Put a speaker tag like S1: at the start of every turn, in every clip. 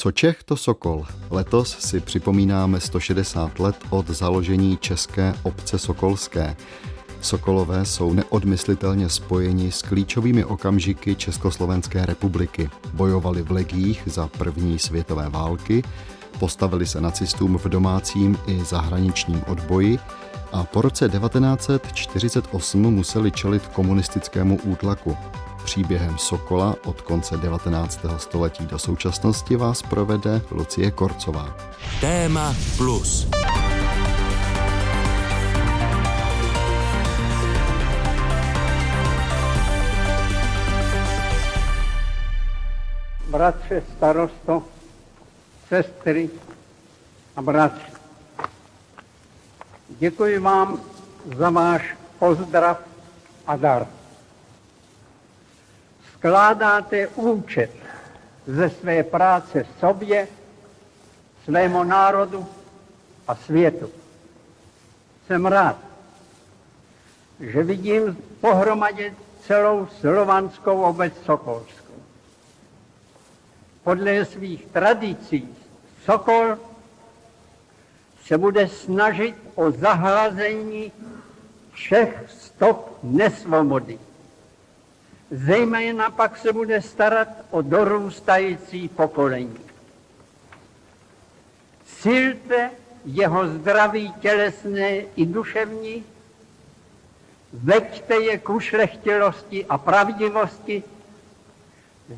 S1: Co Čech, to Sokol. Letos si připomínáme 160 let od založení České obce Sokolské. Sokolové jsou neodmyslitelně spojeni s klíčovými okamžiky Československé republiky. Bojovali v legích za první světové války, postavili se nacistům v domácím i zahraničním odboji a po roce 1948 museli čelit komunistickému útlaku. Příběhem Sokola od konce 19. století do současnosti vás provede Lucie Korcová. Téma plus.
S2: Bratře starosto, sestry a bratři, děkuji vám za váš pozdrav a dar skládáte účet ze své práce sobě, svému národu a světu. Jsem rád, že vidím pohromadě celou slovanskou obec Sokolskou. Podle svých tradicí Sokol se bude snažit o zahlazení všech stop nesvobody Zejména pak se bude starat o dorůstající pokolení. Silte jeho zdraví tělesné i duševní, veďte je k ušlechtilosti a pravdivosti,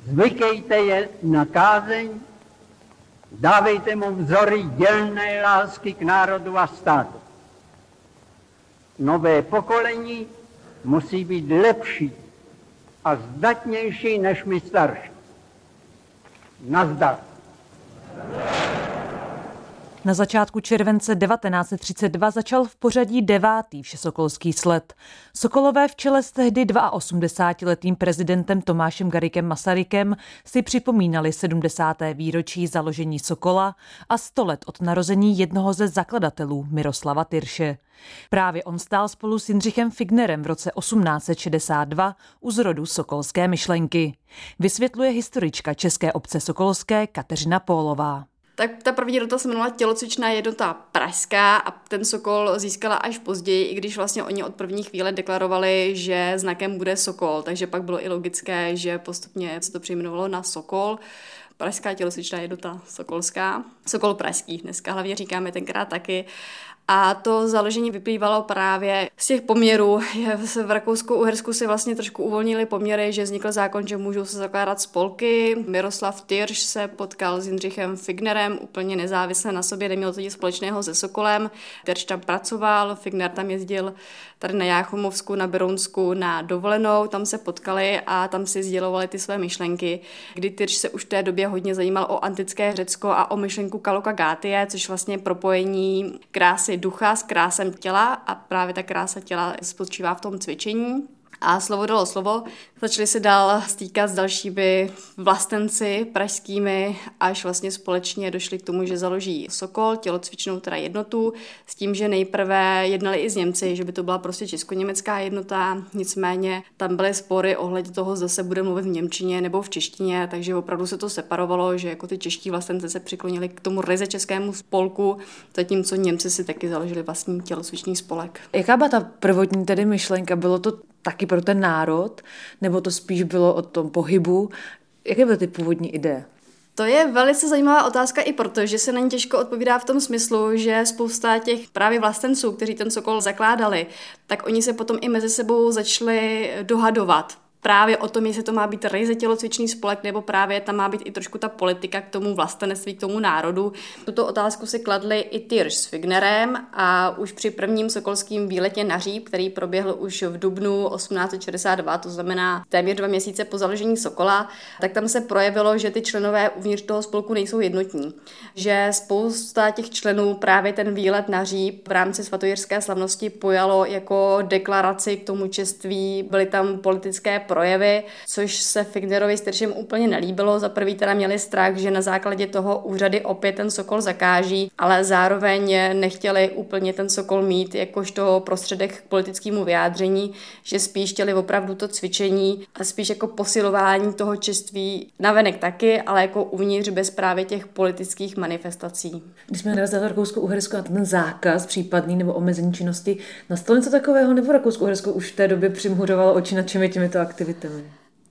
S2: zvykejte je na kázeň, dávejte mu vzory dělné lásky k národu a státu. Nové pokolení musí být lepší a zdatnější než my starší. Nazdar.
S3: Na začátku července 1932 začal v pořadí devátý všesokolský sled. Sokolové v čele s tehdy 82-letým prezidentem Tomášem Garikem Masarykem si připomínali 70. výročí založení Sokola a 100 let od narození jednoho ze zakladatelů Miroslava Tyrše. Právě on stál spolu s Jindřichem Fignerem v roce 1862 u zrodu sokolské myšlenky. Vysvětluje historička České obce Sokolské Kateřina Pólová.
S4: Tak ta první jednota se jmenovala tělocvičná jednota pražská a ten Sokol získala až později, i když vlastně oni od první chvíle deklarovali, že znakem bude Sokol, takže pak bylo i logické, že postupně se to přejmenovalo na Sokol. Pražská tělocvičná jednota Sokolská, Sokol pražský, dneska hlavně říkáme tenkrát taky. A to založení vyplývalo právě z těch poměrů. V Rakousku-Uhersku si vlastně trošku uvolnili poměry, že vznikl zákon, že můžou se zakládat spolky. Miroslav Tyrš se potkal s Jindřichem Fignerem úplně nezávisle na sobě, neměl to nic společného se Sokolem. Tyrš tam pracoval, Figner tam jezdil tady na Jáchomovsku, na Berounsku na dovolenou, tam se potkali a tam si sdělovali ty své myšlenky, kdy Tyrš se už v té době hodně zajímal o antické Řecko a o myšlenku Kaloka Gátie, což vlastně propojení krásy ducha s krásem těla a právě ta krása těla spočívá v tom cvičení. A slovo dalo slovo. Začali se dál stýkat s dalšími vlastenci pražskými, až vlastně společně došli k tomu, že založí Sokol, tělocvičnou teda jednotu, s tím, že nejprve jednali i s Němci, že by to byla prostě česko-německá jednota, nicméně tam byly spory ohledně toho, zda se bude mluvit v Němčině nebo v češtině, takže opravdu se to separovalo, že jako ty čeští vlastenci se přiklonili k tomu ryze českému spolku, zatímco Němci si taky založili vlastní tělocvičný spolek.
S3: Jaká byla ta prvotní tedy myšlenka? Bylo to taky pro ten národ, nebo to spíš bylo o tom pohybu? Jaké byly ty původní ideje?
S4: To je velice zajímavá otázka i proto, že se na ní těžko odpovídá v tom smyslu, že spousta těch právě vlastenců, kteří ten Sokol zakládali, tak oni se potom i mezi sebou začali dohadovat právě o tom, jestli to má být ryze tělocvičný spolek, nebo právě tam má být i trošku ta politika k tomu vlastenectví, k tomu národu. Tuto otázku si kladli i Tyrš s Fignerem a už při prvním sokolském výletě na Říp, který proběhl už v dubnu 1862, to znamená téměř dva měsíce po založení Sokola, tak tam se projevilo, že ty členové uvnitř toho spolku nejsou jednotní. Že spousta těch členů právě ten výlet na Říp v rámci svatojirské slavnosti pojalo jako deklaraci k tomu čeství, byly tam politické projevy, což se Fignerovi s Tyršem úplně nelíbilo. Za prvý teda měli strach, že na základě toho úřady opět ten Sokol zakáží, ale zároveň nechtěli úplně ten Sokol mít jakožto prostředek k politickému vyjádření, že spíš chtěli opravdu to cvičení a spíš jako posilování toho čeství navenek taky, ale jako uvnitř bez právě těch politických manifestací.
S3: Když jsme narazili Rakousko-Uhersko na ten zákaz případný nebo omezení činnosti, nastalo něco takového nebo Rakousko-Uhersko už v té době přimhuřovalo oči nad všemi těmito aktivitami?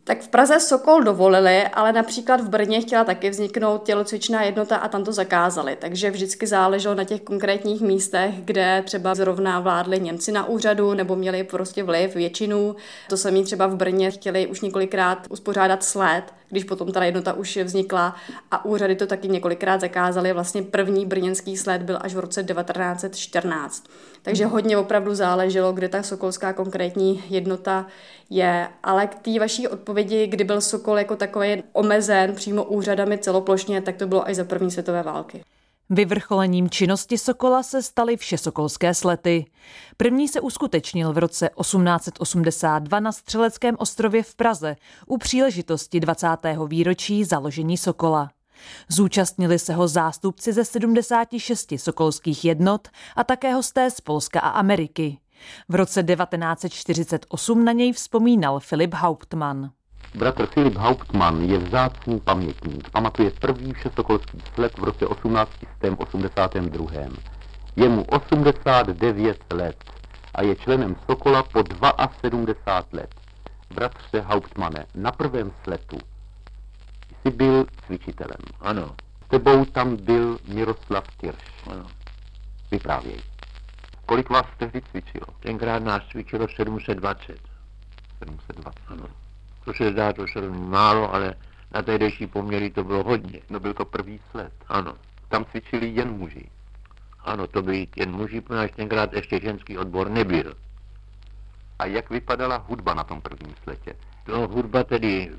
S4: Tak v Praze Sokol dovolili, ale například v Brně chtěla taky vzniknout tělocvičná jednota a tam to zakázali. Takže vždycky záleželo na těch konkrétních místech, kde třeba zrovna vládli Němci na úřadu nebo měli prostě vliv, většinu. To samé třeba v Brně chtěli už několikrát uspořádat sled, když potom ta jednota už vznikla a úřady to taky několikrát zakázali. Vlastně první brněnský sled byl až v roce 1914. Takže hodně opravdu záleželo, kde ta sokolská konkrétní jednota je. Ale k té vaší odpovědi, kdy byl Sokol jako takový omezen přímo úřadami celoplošně, tak to bylo až za první světové války.
S3: Vyvrcholením činnosti Sokola se staly všesokolské slety. První se uskutečnil v roce 1882 na Střeleckém ostrově v Praze u příležitosti 20. výročí založení Sokola. Zúčastnili se ho zástupci ze 76 sokolských jednot a také hosté z Polska a Ameriky. V roce 1948 na něj vzpomínal Filip Hauptmann.
S5: Bratr Filip Hauptmann je vzácný pamětník. Pamatuje první všesokolský sled v roce 1882. Je mu 89 let a je členem Sokola po 72 let. Bratře Hauptmane, na prvém sletu jsi byl cvičitelem.
S6: Ano.
S5: S tebou tam byl Miroslav Tyrš.
S6: Ano.
S5: Vyprávěj. Kolik vás tehdy cvičilo?
S6: Tenkrát nás cvičilo 720.
S5: 720.
S6: Ano. To se zdá, to se málo, ale na tehdejší poměry to bylo hodně.
S5: No byl to první sled.
S6: Ano.
S5: Tam cvičili jen muži.
S6: Ano, to byli jen muži, protože tenkrát ještě ženský odbor nebyl.
S5: A jak vypadala hudba na tom prvním sletě?
S6: To hudba tedy,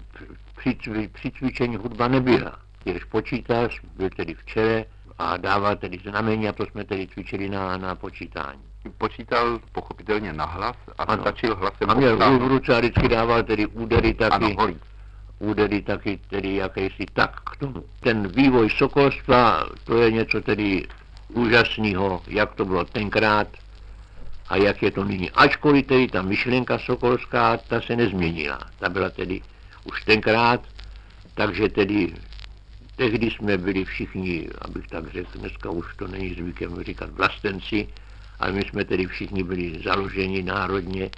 S6: při, při cvičení hudba nebyla. Když počítač byl tedy v čele a dával tedy znamení a to jsme tedy cvičili na, na počítání.
S5: Počítal pochopitelně na hlas a
S6: Ano.
S5: stačil hlasem
S6: A měl v ruce a vždycky dával tedy údery taky.
S5: Ano, holí.
S6: údery taky tedy jakési tak k tomu. Ten vývoj sokolstva, to je něco tedy úžasného, jak to bylo tenkrát a jak je to nyní. Ačkoliv tedy ta myšlenka sokolská, ta se nezměnila. Ta byla tedy už tenkrát, takže tedy tehdy jsme byli všichni, abych tak řekl, dneska už to není zvykem říkat vlastenci, ale my jsme tedy všichni byli založeni národně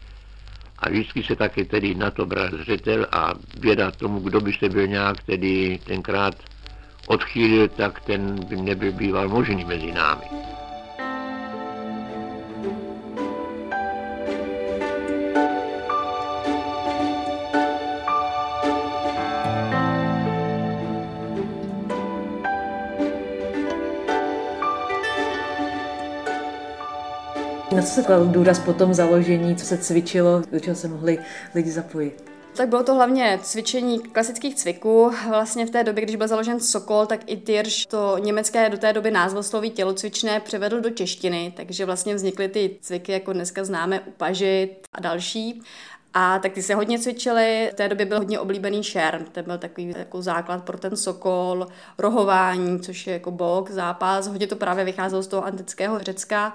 S6: a vždycky se taky tedy na to bral zřetel a běda tomu, kdo by se byl nějak tedy tenkrát odchýlil, tak ten by nebyl býval možný mezi námi.
S3: Na co se kladl důraz po tom založení, co se cvičilo, do čeho se mohli lidi zapojit?
S4: Tak bylo to hlavně cvičení klasických cviků. Vlastně v té době, když byl založen Sokol, tak i Tyrš to německé do té doby názvosloví tělocvičné převedl do češtiny, takže vlastně vznikly ty cviky, jako dneska známe upažit a další. A tak ty se hodně cvičili, v té době byl hodně oblíbený šerm, ten byl takový jako základ pro ten sokol, rohování, což je jako bok, zápas, hodně to právě vycházelo z toho antického Řecka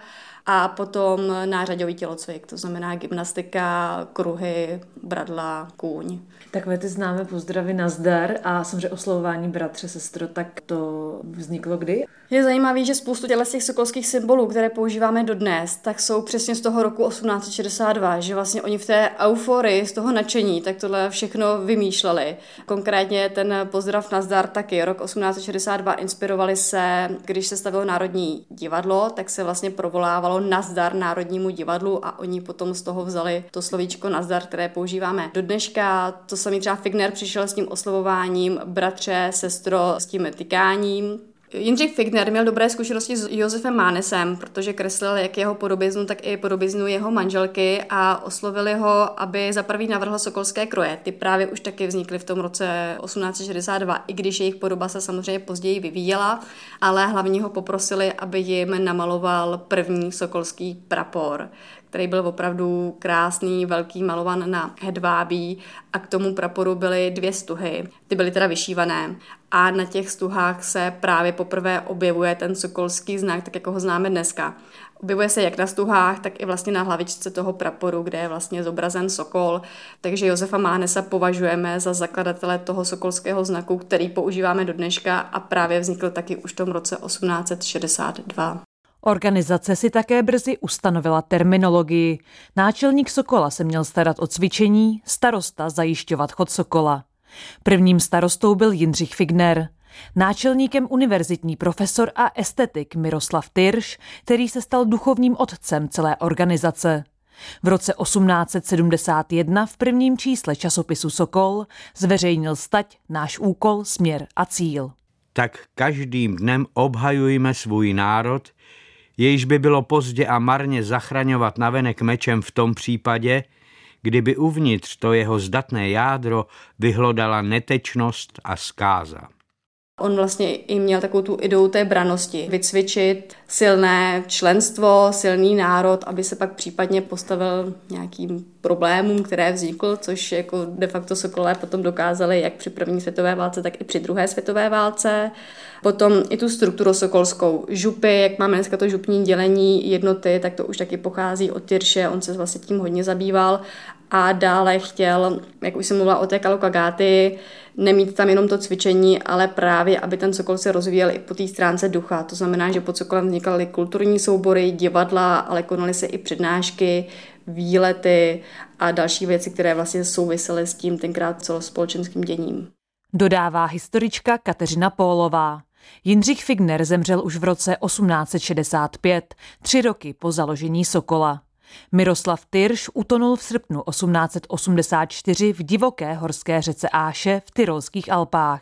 S4: a potom nářadový tělocvik, to znamená gymnastika, kruhy, bradla, kůň.
S3: Takové ty známé pozdravy na zdar a samozřejmě oslovování bratře, sestro, tak to vzniklo kdy?
S4: Je zajímavé, že spoustu těchto těch sokolských symbolů, které používáme dodnes, tak jsou přesně z toho roku 1862, že vlastně oni v té euforii, z toho nadšení, tak tohle všechno vymýšleli. Konkrétně ten pozdrav na zdar taky, rok 1862 inspirovali se, když se stavilo Národní divadlo, tak se vlastně provolávalo nazdar Národnímu divadlu a oni potom z toho vzali to slovíčko nazdar, které používáme do dneška. To samý třeba Figner přišel s tím oslovováním bratře, sestro, s tím tykáním. Jindřich Figner měl dobré zkušenosti s Josefem Mánesem, protože kreslil jak jeho podobiznu, tak i podobiznu jeho manželky a oslovili ho, aby za prvý navrhl sokolské kroje. Ty právě už taky vznikly v tom roce 1862, i když jejich podoba se samozřejmě později vyvíjela, ale hlavně ho poprosili, aby jim namaloval první sokolský prapor který byl opravdu krásný, velký, malovan na hedvábí a k tomu praporu byly dvě stuhy. Ty byly teda vyšívané a na těch stuhách se právě poprvé objevuje ten sokolský znak, tak jako ho známe dneska. Objevuje se jak na stuhách, tak i vlastně na hlavičce toho praporu, kde je vlastně zobrazen sokol. Takže Josefa Mánesa považujeme za zakladatele toho sokolského znaku, který používáme do dneška a právě vznikl taky už v tom roce 1862.
S3: Organizace si také brzy ustanovila terminologii. Náčelník Sokola se měl starat o cvičení, starosta zajišťovat chod Sokola. Prvním starostou byl Jindřich Figner. Náčelníkem univerzitní profesor a estetik Miroslav Tyrš, který se stal duchovním otcem celé organizace. V roce 1871 v prvním čísle časopisu Sokol zveřejnil stať Náš úkol, směr a cíl.
S7: Tak každým dnem obhajujme svůj národ, jejíž by bylo pozdě a marně zachraňovat navenek mečem v tom případě, kdyby uvnitř to jeho zdatné jádro vyhlodala netečnost a zkáza.
S4: On vlastně i měl takovou tu ideu té branosti, vycvičit silné členstvo, silný národ, aby se pak případně postavil nějakým problémům, které vznikl, což jako de facto Sokolé potom dokázali jak při první světové válce, tak i při druhé světové válce. Potom i tu strukturu sokolskou. Župy, jak máme dneska to župní dělení jednoty, tak to už taky pochází od Tyrše, on se vlastně tím hodně zabýval a dále chtěl, jak už jsem mluvila o té kalokagáty, nemít tam jenom to cvičení, ale právě, aby ten Sokol se rozvíjel i po té stránce ducha. To znamená, že pod Sokolem vznikaly kulturní soubory, divadla, ale konaly se i přednášky, výlety a další věci, které vlastně souvisely s tím tenkrát celospolečenským děním.
S3: Dodává historička Kateřina Pólová. Jindřich Figner zemřel už v roce 1865, tři roky po založení Sokola. Miroslav Tyrš utonul v srpnu 1884 v divoké horské řece Áše v Tyrolských Alpách.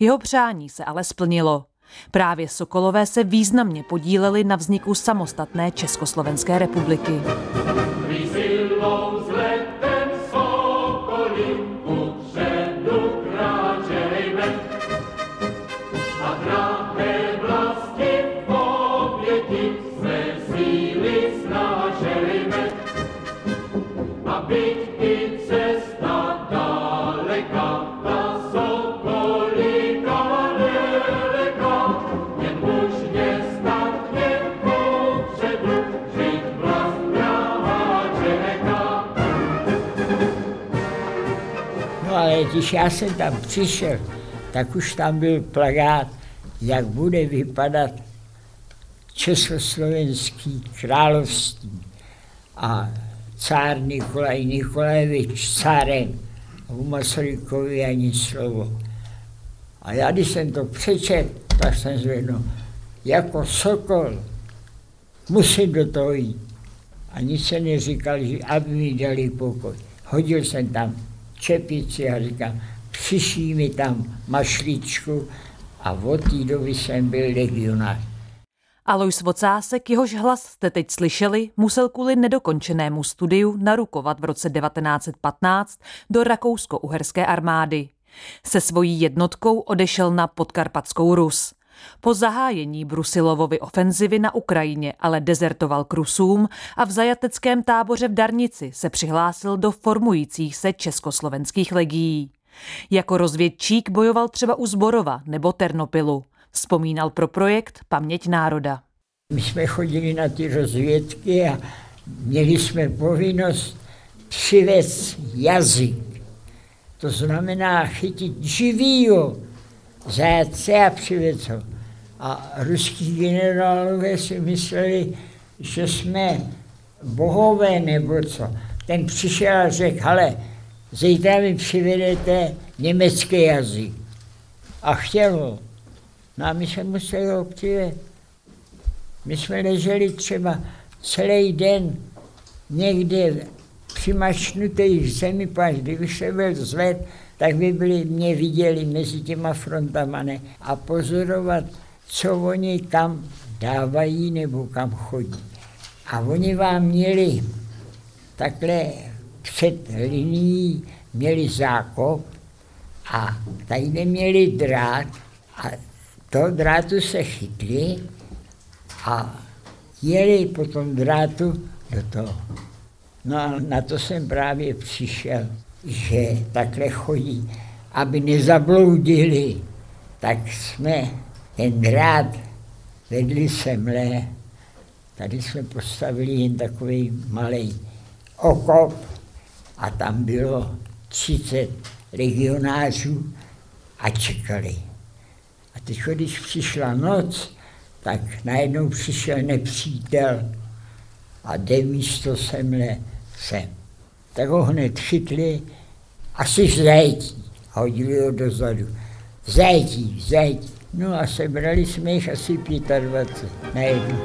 S3: Jeho přání se ale splnilo. Právě Sokolové se významně podíleli na vzniku samostatné Československé republiky.
S8: Když já jsem tam přišel, tak už tam byl plagát, jak bude vypadat československý království. A cár Nikolaj Nikolajevič cárem, u Masarykovi ani slovo. A já, když jsem to přečet, tak jsem zvednul, jako sokol, musím do toho jít. A nic se neříkal, že aby mi dali pokoj. Hodil jsem tam čepici a říkám, přišli mi tam mašličku a od té doby jsem byl legionář.
S3: Alois Vocásek, jehož hlas jste teď slyšeli, musel kvůli nedokončenému studiu narukovat v roce 1915 do rakousko-uherské armády. Se svojí jednotkou odešel na podkarpatskou Rus. Po zahájení Brusilovovy ofenzivy na Ukrajině ale dezertoval k Rusům a v zajateckém táboře v Darnici se přihlásil do formujících se československých legií. Jako rozvědčík bojoval třeba u Zborova nebo Ternopilu. Vzpomínal pro projekt Paměť národa.
S8: My jsme chodili na ty rozvědky a měli jsme povinnost přivez jazyk. To znamená chytit živýho zajatce a přivez ho. A ruský generálové si mysleli, že jsme bohové nebo co. Ten přišel a řekl, ale zítra mi přivedete německý jazyk. A chtěl ho. No a my jsme museli ho přivést. My jsme leželi třeba celý den někde přimačnutý v zemi, až kdyby se byl zved, tak by byli, mě viděli mezi těma frontama ne? a pozorovat, co oni tam dávají nebo kam chodí. A oni vám měli takhle před linií měli zákop a tady měli drát a to drátu se chytli a jeli po tom drátu do toho. No a na to jsem právě přišel. Že takhle chodí, aby nezabloudili, tak jsme ten drát vedli semle, tady jsme postavili jen takový malý okop a tam bylo 30 legionářů a čekali. A teď, když přišla noc, tak najednou přišel nepřítel a jde místo semle sem. Tak ho hned chytli a si v zajetí. A hodili ho dozadu. V zajetí, zajetí. No a sebrali jsme jich asi 25 na jednu.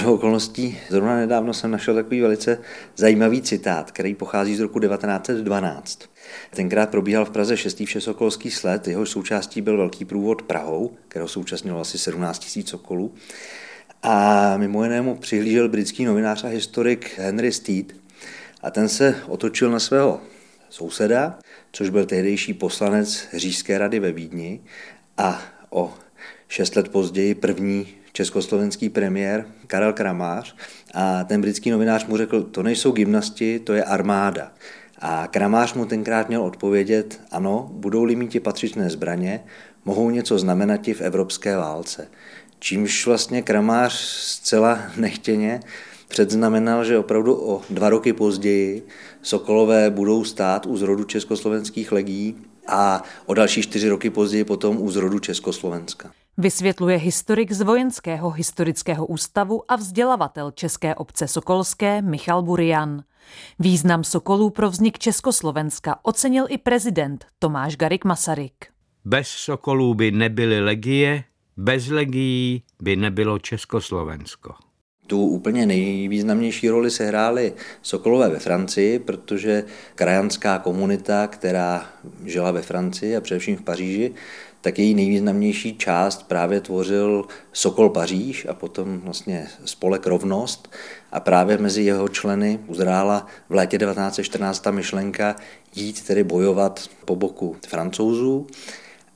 S9: Shodou okolností zrovna nedávno jsem našel takový velice zajímavý citát, který pochází z roku 1912. Tenkrát probíhal v Praze šestý všesokolský sled, jeho součástí byl velký průvod Prahou, kterého současnilo asi 17 000 sokolů. A mimo jiné mu přihlížel britský novinář a historik Henry Steed a ten se otočil na svého souseda, což byl tehdejší poslanec Řížské rady ve Vídni a o šest let později první československý premiér Karel Kramář a ten britský novinář mu řekl, to nejsou gymnasti, to je armáda. A Kramář mu tenkrát měl odpovědět, ano, budou-li mít patřičné zbraně, mohou něco znamenat v evropské válce. Čímž vlastně Kramář zcela nechtěně předznamenal, že opravdu o dva roky později Sokolové budou stát u zrodu československých legií a o další čtyři roky později potom u zrodu Československa.
S3: Vysvětluje historik z Vojenského historického ústavu a vzdělavatel České obce Sokolské Michal Burian. Význam Sokolů pro vznik Československa ocenil i prezident Tomáš Garik Masaryk.
S7: Bez Sokolů by nebyly legie, bez legií by nebylo Československo.
S9: Tu úplně nejvýznamnější roli se hrály Sokolové ve Francii, protože krajanská komunita, která žila ve Francii a především v Paříži, tak její nejvýznamnější část právě tvořil Sokol Paříž a potom vlastně spolek Rovnost. A právě mezi jeho členy uzrála v létě 1914 ta myšlenka jít tedy bojovat po boku francouzů.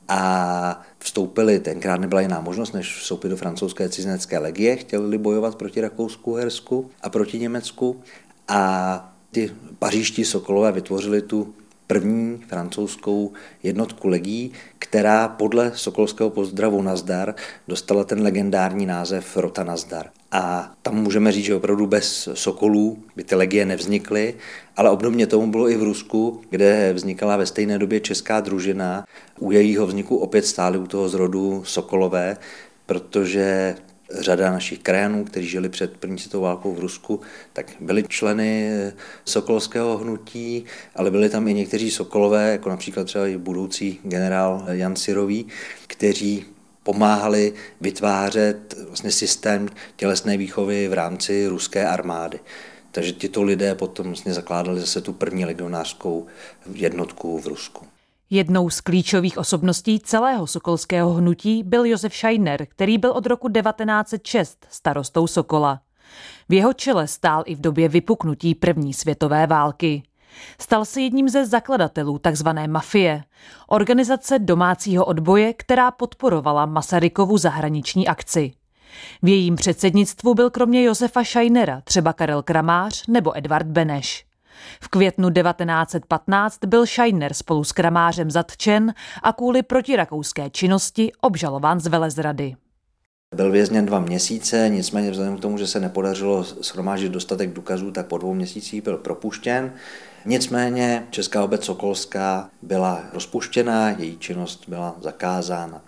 S9: A vstoupili, tenkrát nebyla jiná možnost, než vstoupit do francouzské cizinecké legie, chtěli bojovat proti Rakousku, Hersku a proti Německu. A ty pařížští sokolové vytvořili tu první francouzskou jednotku legí, která podle sokolského pozdravu Nazdar dostala ten legendární název Rota Nazdar. A tam můžeme říct, že opravdu bez sokolů by ty legie nevznikly, ale obdobně tomu bylo i v Rusku, kde vznikala ve stejné době česká družina. U jejího vzniku opět stály u toho zrodu Sokolové, protože řada našich krajanů, kteří žili před první světovou válkou v Rusku, tak byli členy sokolského hnutí, ale byli tam i někteří sokolové, jako například třeba i budoucí generál Jan Sirový, kteří pomáhali vytvářet vlastně systém tělesné výchovy v rámci ruské armády. Takže tyto lidé potom vlastně zakládali zase tu první legionářskou jednotku v Rusku.
S3: Jednou z klíčových osobností celého sokolského hnutí byl Josef Scheiner, který byl od roku 1906 starostou Sokola. V jeho čele stál i v době vypuknutí první světové války. Stal se jedním ze zakladatelů tzv. mafie, organizace domácího odboje, která podporovala Masarykovu zahraniční akci. V jejím předsednictvu byl kromě Josefa Scheinera třeba Karel Kramář nebo Edvard Beneš. V květnu 1915 byl Scheiner spolu s kramářem zatčen a kvůli protirakouské činnosti obžalován z velezrady.
S9: Byl vězněn dva měsíce, nicméně vzhledem k tomu, že se nepodařilo schromážit dostatek důkazů, tak po dvou měsících byl propuštěn. Nicméně Česká obec Sokolská byla rozpuštěna, její činnost byla zakázána.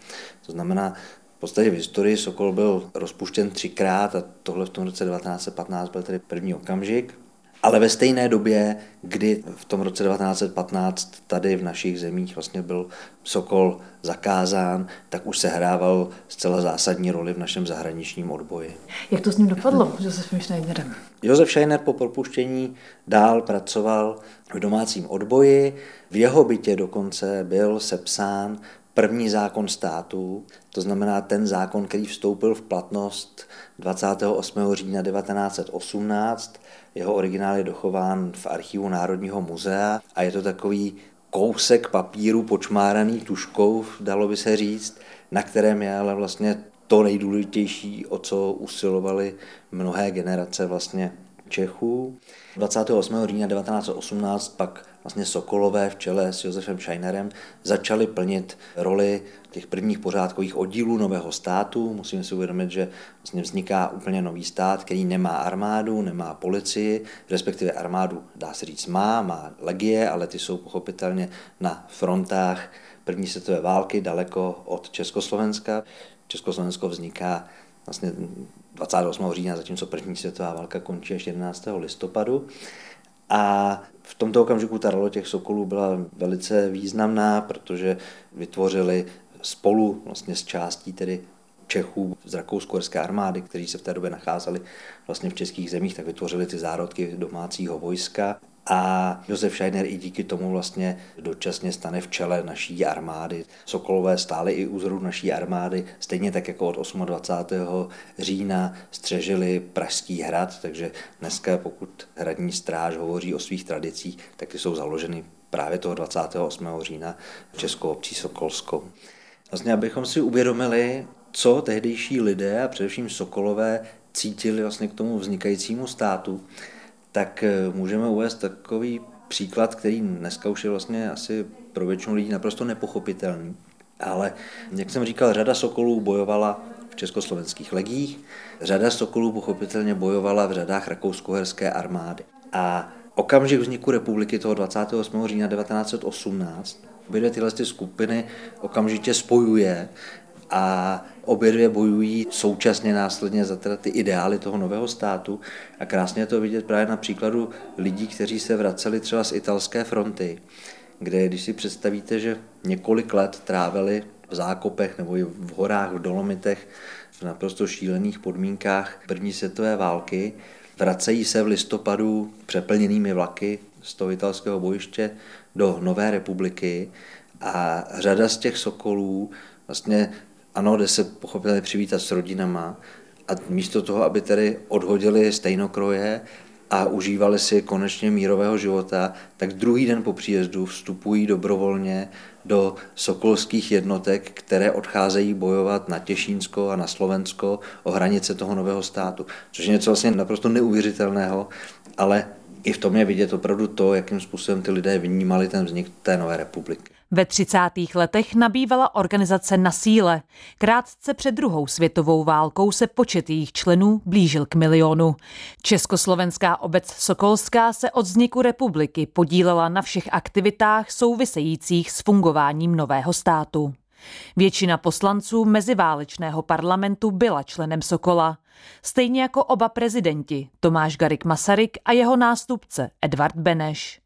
S9: To znamená, v podstatě v historii Sokol byl rozpuštěn třikrát a tohle v tom roce 1915 byl tedy první okamžik. Ale ve stejné době, kdy v tom roce 1915 tady v našich zemích vlastně byl Sokol zakázán, tak už se hrával zcela zásadní roli v našem zahraničním odboji.
S3: Jak to s ním dopadlo, Josefem Schneiderem?
S9: Josef Scheiner po propuštění dál pracoval v domácím odboji. V jeho bytě dokonce byl sepsán první zákon státu, to znamená ten zákon, který vstoupil v platnost 28. října 1918. Jeho originál je dochován v archivu Národního muzea a je to takový kousek papíru počmáraný tuškou, dalo by se říct, na kterém je ale vlastně to nejdůležitější, o co usilovali mnohé generace vlastně Čechů. 28. října 1918 pak vlastně Sokolové v čele s Josefem Scheinerem začali plnit roli těch prvních pořádkových oddílů nového státu. Musíme si uvědomit, že vlastně vzniká úplně nový stát, který nemá armádu, nemá policii, respektive armádu, dá se říct, má, má legie, ale ty jsou pochopitelně na frontách první světové války, daleko od Československa. Československo vzniká vlastně 28. října, zatímco první světová válka končí až 11. listopadu. A v tomto okamžiku ta role těch sokolů byla velice významná, protože vytvořili spolu vlastně s částí tedy Čechů z rakousko armády, kteří se v té době nacházeli vlastně v českých zemích, tak vytvořili ty zárodky domácího vojska a Josef Scheiner i díky tomu vlastně dočasně stane v čele naší armády. Sokolové stály i u naší armády, stejně tak jako od 28. října střežili Pražský hrad, takže dneska pokud hradní stráž hovoří o svých tradicích, tak ty jsou založeny právě toho 28. října Českou obcí Sokolskou. Vlastně, abychom si uvědomili, co tehdejší lidé a především Sokolové cítili vlastně k tomu vznikajícímu státu, tak eh, můžeme uvést takový příklad, který dneska už je vlastně asi pro většinu lidí naprosto nepochopitelný. Ale, jak jsem říkal, řada sokolů bojovala v československých legích, řada sokolů pochopitelně bojovala v řadách rakousko-herské armády. A okamžik vzniku republiky toho 28. října 1918 obě tyhle ty skupiny okamžitě spojuje a obě dvě bojují současně následně za teda ty ideály toho nového státu. A krásně je to vidět právě na příkladu lidí, kteří se vraceli třeba z italské fronty, kde když si představíte, že několik let trávili v zákopech nebo i v horách, v Dolomitech, v naprosto šílených podmínkách první světové války, vracejí se v listopadu přeplněnými vlaky z toho italského bojiště do Nové republiky a řada z těch sokolů vlastně ano, jde se pochopitelně přivítat s rodinama a místo toho, aby tedy odhodili stejnokroje a užívali si konečně mírového života, tak druhý den po příjezdu vstupují dobrovolně do sokolských jednotek, které odcházejí bojovat na Těšínsko a na Slovensko o hranice toho nového státu. Což je něco vlastně naprosto neuvěřitelného, ale i v tom je vidět opravdu to, jakým způsobem ty lidé vnímali ten vznik té nové republiky.
S3: Ve 30. letech nabývala organizace na síle. Krátce před druhou světovou válkou se počet jejich členů blížil k milionu. Československá obec Sokolská se od vzniku republiky podílela na všech aktivitách souvisejících s fungováním nového státu. Většina poslanců meziválečného parlamentu byla členem Sokola, stejně jako oba prezidenti Tomáš Garik Masaryk a jeho nástupce Edvard Beneš.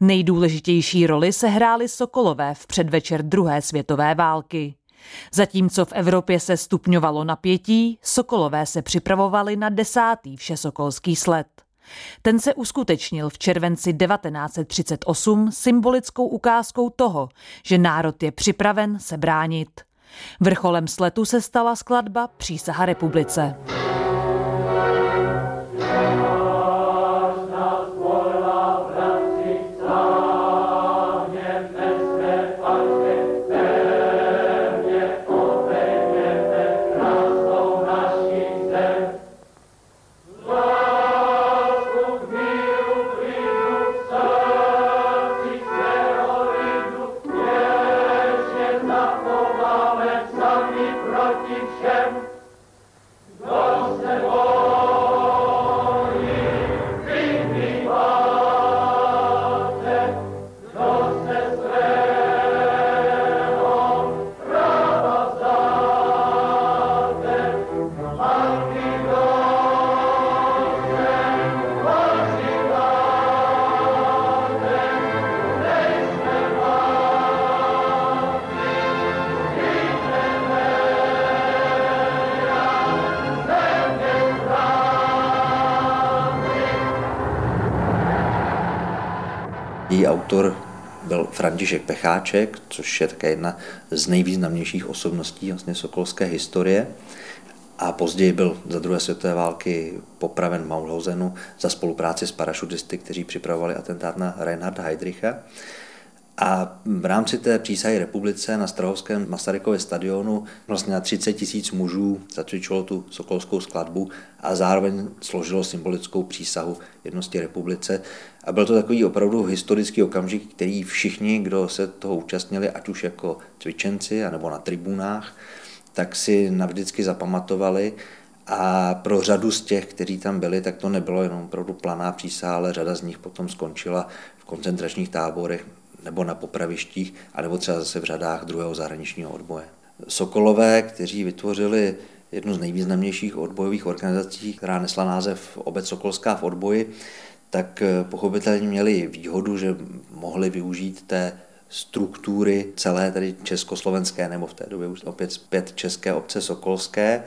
S3: Nejdůležitější roli se hrály Sokolové v předvečer druhé světové války. Zatímco v Evropě se stupňovalo napětí, Sokolové se připravovali na desátý všesokolský sled. Ten se uskutečnil v červenci 1938 symbolickou ukázkou toho, že národ je připraven se bránit. Vrcholem sletu se stala skladba Přísaha republice.
S9: Autor byl František Pecháček, což je také jedna z nejvýznamnějších osobností vlastně sokolské historie. A později byl za druhé světové války popraven v Maulhausenu za spolupráci s parašutisty, kteří připravovali atentát na Reinharda Heydricha. A v rámci té přísahy republice na Strahovském Masarykově stadionu vlastně na 30 tisíc mužů zacvičilo tu sokolskou skladbu a zároveň složilo symbolickou přísahu jednosti republice. A byl to takový opravdu historický okamžik, který všichni, kdo se toho účastnili, ať už jako cvičenci, anebo na tribunách, tak si navždycky zapamatovali a pro řadu z těch, kteří tam byli, tak to nebylo jenom opravdu planá přísaha, ale řada z nich potom skončila v koncentračních táborech nebo na popravištích, anebo třeba zase v řadách druhého zahraničního odboje. Sokolové, kteří vytvořili jednu z nejvýznamnějších odbojových organizací, která nesla název Obec Sokolská v odboji, tak pochopitelně měli výhodu, že mohli využít té struktury celé tedy československé, nebo v té době už opět zpět české obce sokolské,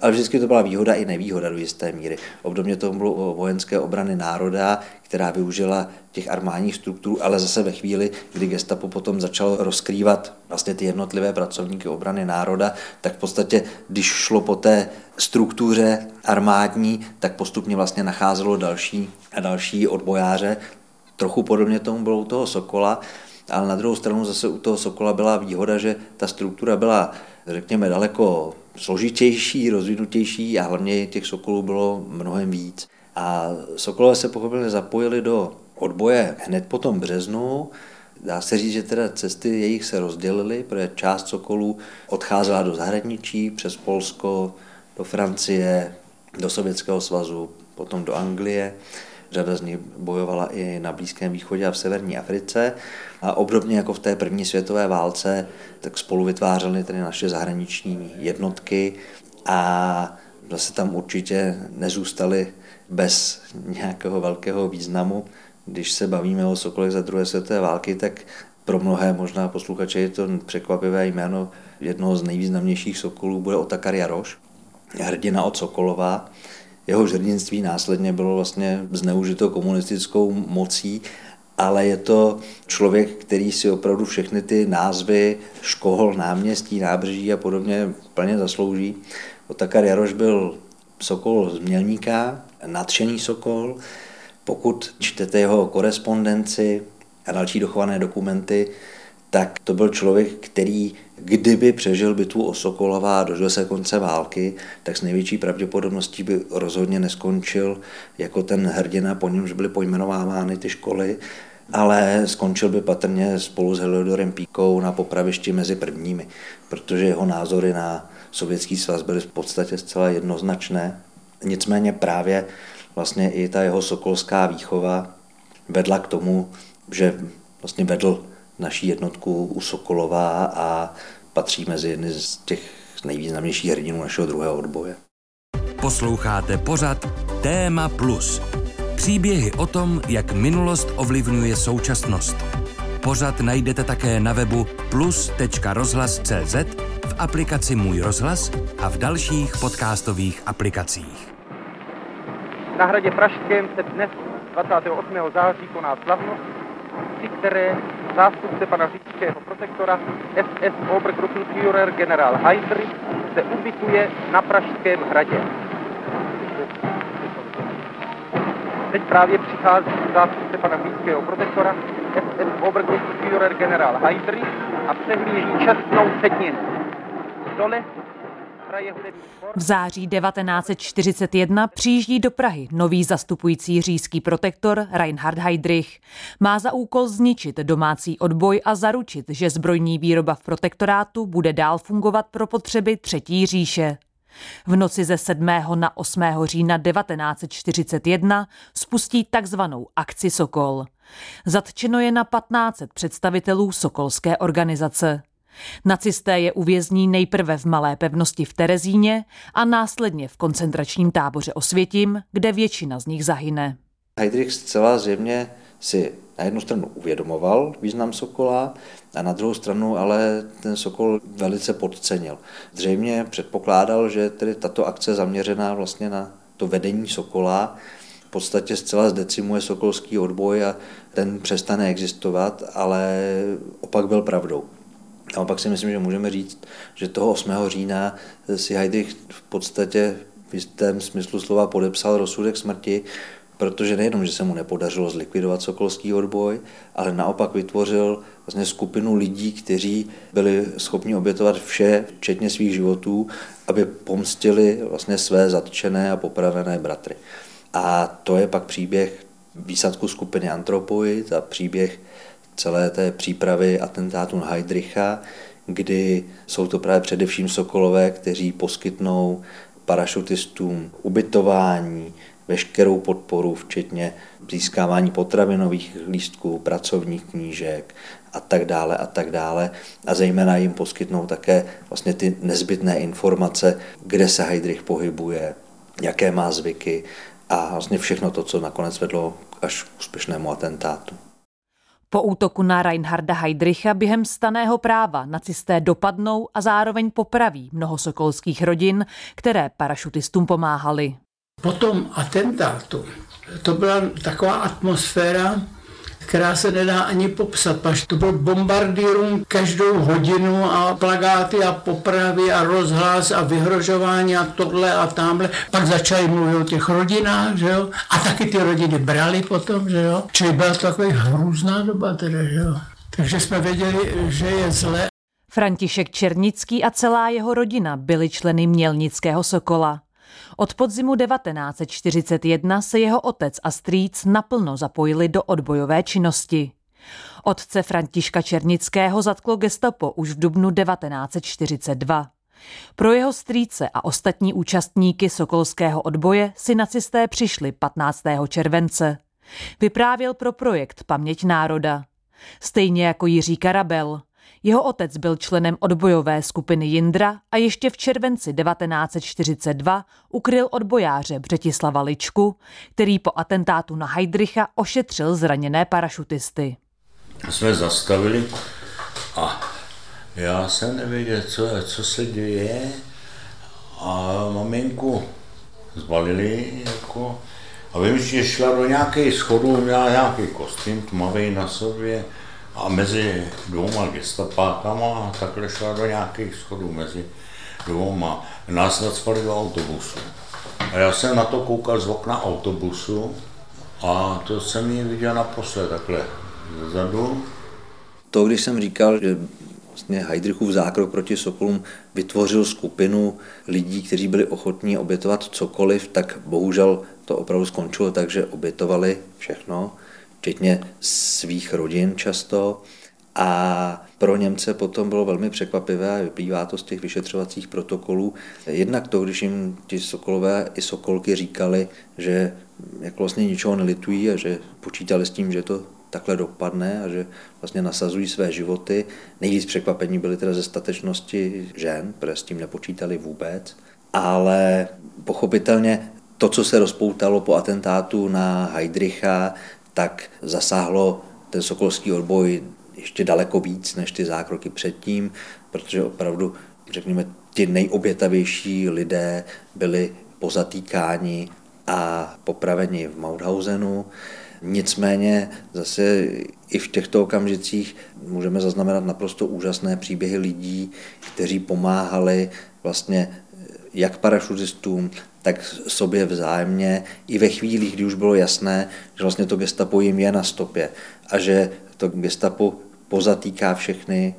S9: ale vždycky to byla výhoda i nevýhoda do jisté míry. Obdobně to bylo vojenské obrany národa, která využila těch armádních struktur, ale zase ve chvíli, kdy gestapo potom začalo rozkrývat vlastně ty jednotlivé pracovníky obrany národa, tak v podstatě, když šlo po té struktuře armádní, tak postupně vlastně nacházelo další a další odbojáře. Trochu podobně tomu bylo u toho Sokola, ale na druhou stranu zase u toho Sokola byla výhoda, že ta struktura byla, řekněme, daleko složitější, rozvinutější a hlavně těch Sokolů bylo mnohem víc. A Sokolové se pochopitelně zapojili do odboje hned po tom březnu. Dá se říct, že teda cesty jejich se rozdělily, protože část Sokolů odcházela do zahraničí, přes Polsko, do Francie, do Sovětského svazu, potom do Anglie. Řada z nich bojovala i na Blízkém východě a v severní Africe. A obdobně jako v té první světové válce, tak spolu vytvářely tedy naše zahraniční jednotky a zase tam určitě nezůstali bez nějakého velkého významu. Když se bavíme o Sokolech za druhé světové války, tak pro mnohé možná posluchače je to překvapivé jméno jednoho z nejvýznamnějších Sokolů bude Otakar Jaroš, hrdina od Sokolova, jeho hrdinství následně bylo vlastně zneužito komunistickou mocí, ale je to člověk, který si opravdu všechny ty názvy škol, náměstí, nábřeží a podobně plně zaslouží. Otakar Jaroš byl Sokol z Mělníka, nadšený Sokol. Pokud čtete jeho korespondenci a další dochované dokumenty, tak to byl člověk, který kdyby přežil bitvu o Sokolova a dožil se konce války, tak s největší pravděpodobností by rozhodně neskončil jako ten hrdina, po němž byly pojmenovávány ty školy, ale skončil by patrně spolu s Heliodorem Píkou na popravišti mezi prvními, protože jeho názory na sovětský svaz byly v podstatě zcela jednoznačné. Nicméně právě vlastně i ta jeho sokolská výchova vedla k tomu, že vlastně vedl naší jednotku u Sokolova a patří mezi jedny z těch nejvýznamnějších hrdinů našeho druhého odboje.
S10: Posloucháte pořad Téma Plus. Příběhy o tom, jak minulost ovlivňuje současnost. Pořad najdete také na webu plus.rozhlas.cz, v aplikaci Můj rozhlas a v dalších podcastových aplikacích.
S11: Na hradě Pražském se dnes 28. září koná slavnost, při které zástupce pana říšského protektora SS Obergruppenführer generál Heydrich se ubytuje na Pražském hradě. Teď právě přichází zástupce pana říšského protektora SS Obergruppenführer generál Heydrich a přehlíží čestnou sedninu. Dole
S3: v září 1941 přijíždí do Prahy nový zastupující říjský protektor Reinhard Heydrich. Má za úkol zničit domácí odboj a zaručit, že zbrojní výroba v protektorátu bude dál fungovat pro potřeby Třetí říše. V noci ze 7. na 8. října 1941 spustí takzvanou akci Sokol. Zatčeno je na 15 představitelů sokolské organizace. Nacisté je uvězní nejprve v malé pevnosti v Terezíně a následně v koncentračním táboře Osvětim, kde většina z nich zahyne.
S9: Heydrich zcela zjevně si na jednu stranu uvědomoval význam Sokola a na druhou stranu ale ten Sokol velice podcenil. Zřejmě předpokládal, že tedy tato akce zaměřená vlastně na to vedení Sokola v podstatě zcela zdecimuje sokolský odboj a ten přestane existovat, ale opak byl pravdou. A opak si myslím, že můžeme říct, že toho 8. října si Heidrich v podstatě v jistém smyslu slova podepsal rozsudek smrti, protože nejenom, že se mu nepodařilo zlikvidovat sokolský odboj, ale naopak vytvořil vlastně skupinu lidí, kteří byli schopni obětovat vše, včetně svých životů, aby pomstili vlastně své zatčené a popravené bratry. A to je pak příběh výsadku skupiny Antropoid a příběh celé té přípravy atentátu na Heidricha, kdy jsou to právě především Sokolové, kteří poskytnou parašutistům ubytování, veškerou podporu, včetně získávání potravinových lístků, pracovních knížek a tak dále a tak dále. A zejména jim poskytnou také vlastně ty nezbytné informace, kde se Heidrich pohybuje, jaké má zvyky a vlastně všechno to, co nakonec vedlo až k úspěšnému atentátu.
S3: Po útoku na Reinharda Heydricha během staného práva nacisté dopadnou a zároveň popraví mnoho sokolských rodin, které parašutistům pomáhali.
S12: Po tom atentátu to byla taková atmosféra, která se nedá ani popsat. Paž to byl bombardírům každou hodinu a plagáty a popravy a rozhlas a vyhrožování a tohle a tamhle. Pak začali mluvit o těch rodinách, že jo? A taky ty rodiny brali potom, že jo? Čili byla to taková hrůzná doba teda, že jo? Takže jsme věděli, že je zle.
S3: František Černický a celá jeho rodina byli členy Mělnického Sokola. Od podzimu 1941 se jeho otec a strýc naplno zapojili do odbojové činnosti. Otce Františka Černického zatklo gestapo už v dubnu 1942. Pro jeho strýce a ostatní účastníky sokolského odboje si nacisté přišli 15. července. Vyprávěl pro projekt Paměť národa. Stejně jako Jiří Karabel. Jeho otec byl členem odbojové skupiny Jindra a ještě v červenci 1942 ukryl odbojáře Břetislava Ličku, který po atentátu na Heidricha ošetřil zraněné parašutisty.
S13: Jsme zastavili a já jsem nevěděl, co, co se děje a maminku zbalili jako a vím, že šla do nějaké schodu, měla nějaký kostým tmavý na sobě a mezi dvouma gestapákama takhle šla do nějakých schodů mezi dvouma. Nás nadspali do autobusu. A já jsem na to koukal z okna autobusu a to jsem ji viděl naposled takhle zezadu.
S9: To, když jsem říkal, že vlastně Heidrichův zákrok proti Sokolům vytvořil skupinu lidí, kteří byli ochotní obětovat cokoliv, tak bohužel to opravdu skončilo tak, že obětovali všechno včetně svých rodin často. A pro Němce potom bylo velmi překvapivé, a vyplývá to z těch vyšetřovacích protokolů, jednak to, když jim ti sokolové i sokolky říkali, že jako vlastně ničeho nelitují a že počítali s tím, že to takhle dopadne a že vlastně nasazují své životy. Nejvíc překvapení byly teda ze statečnosti žen, protože s tím nepočítali vůbec. Ale pochopitelně to, co se rozpoutalo po atentátu na Heidricha, tak zasáhlo ten sokolský odboj ještě daleko víc než ty zákroky předtím, protože opravdu, řekněme, ti nejobětavější lidé byli pozatýkáni a popraveni v Mauthausenu. Nicméně zase i v těchto okamžicích můžeme zaznamenat naprosto úžasné příběhy lidí, kteří pomáhali vlastně jak parašutistům, tak sobě vzájemně i ve chvílích, kdy už bylo jasné, že vlastně to gestapo jim je na stopě a že to gestapo pozatýká všechny,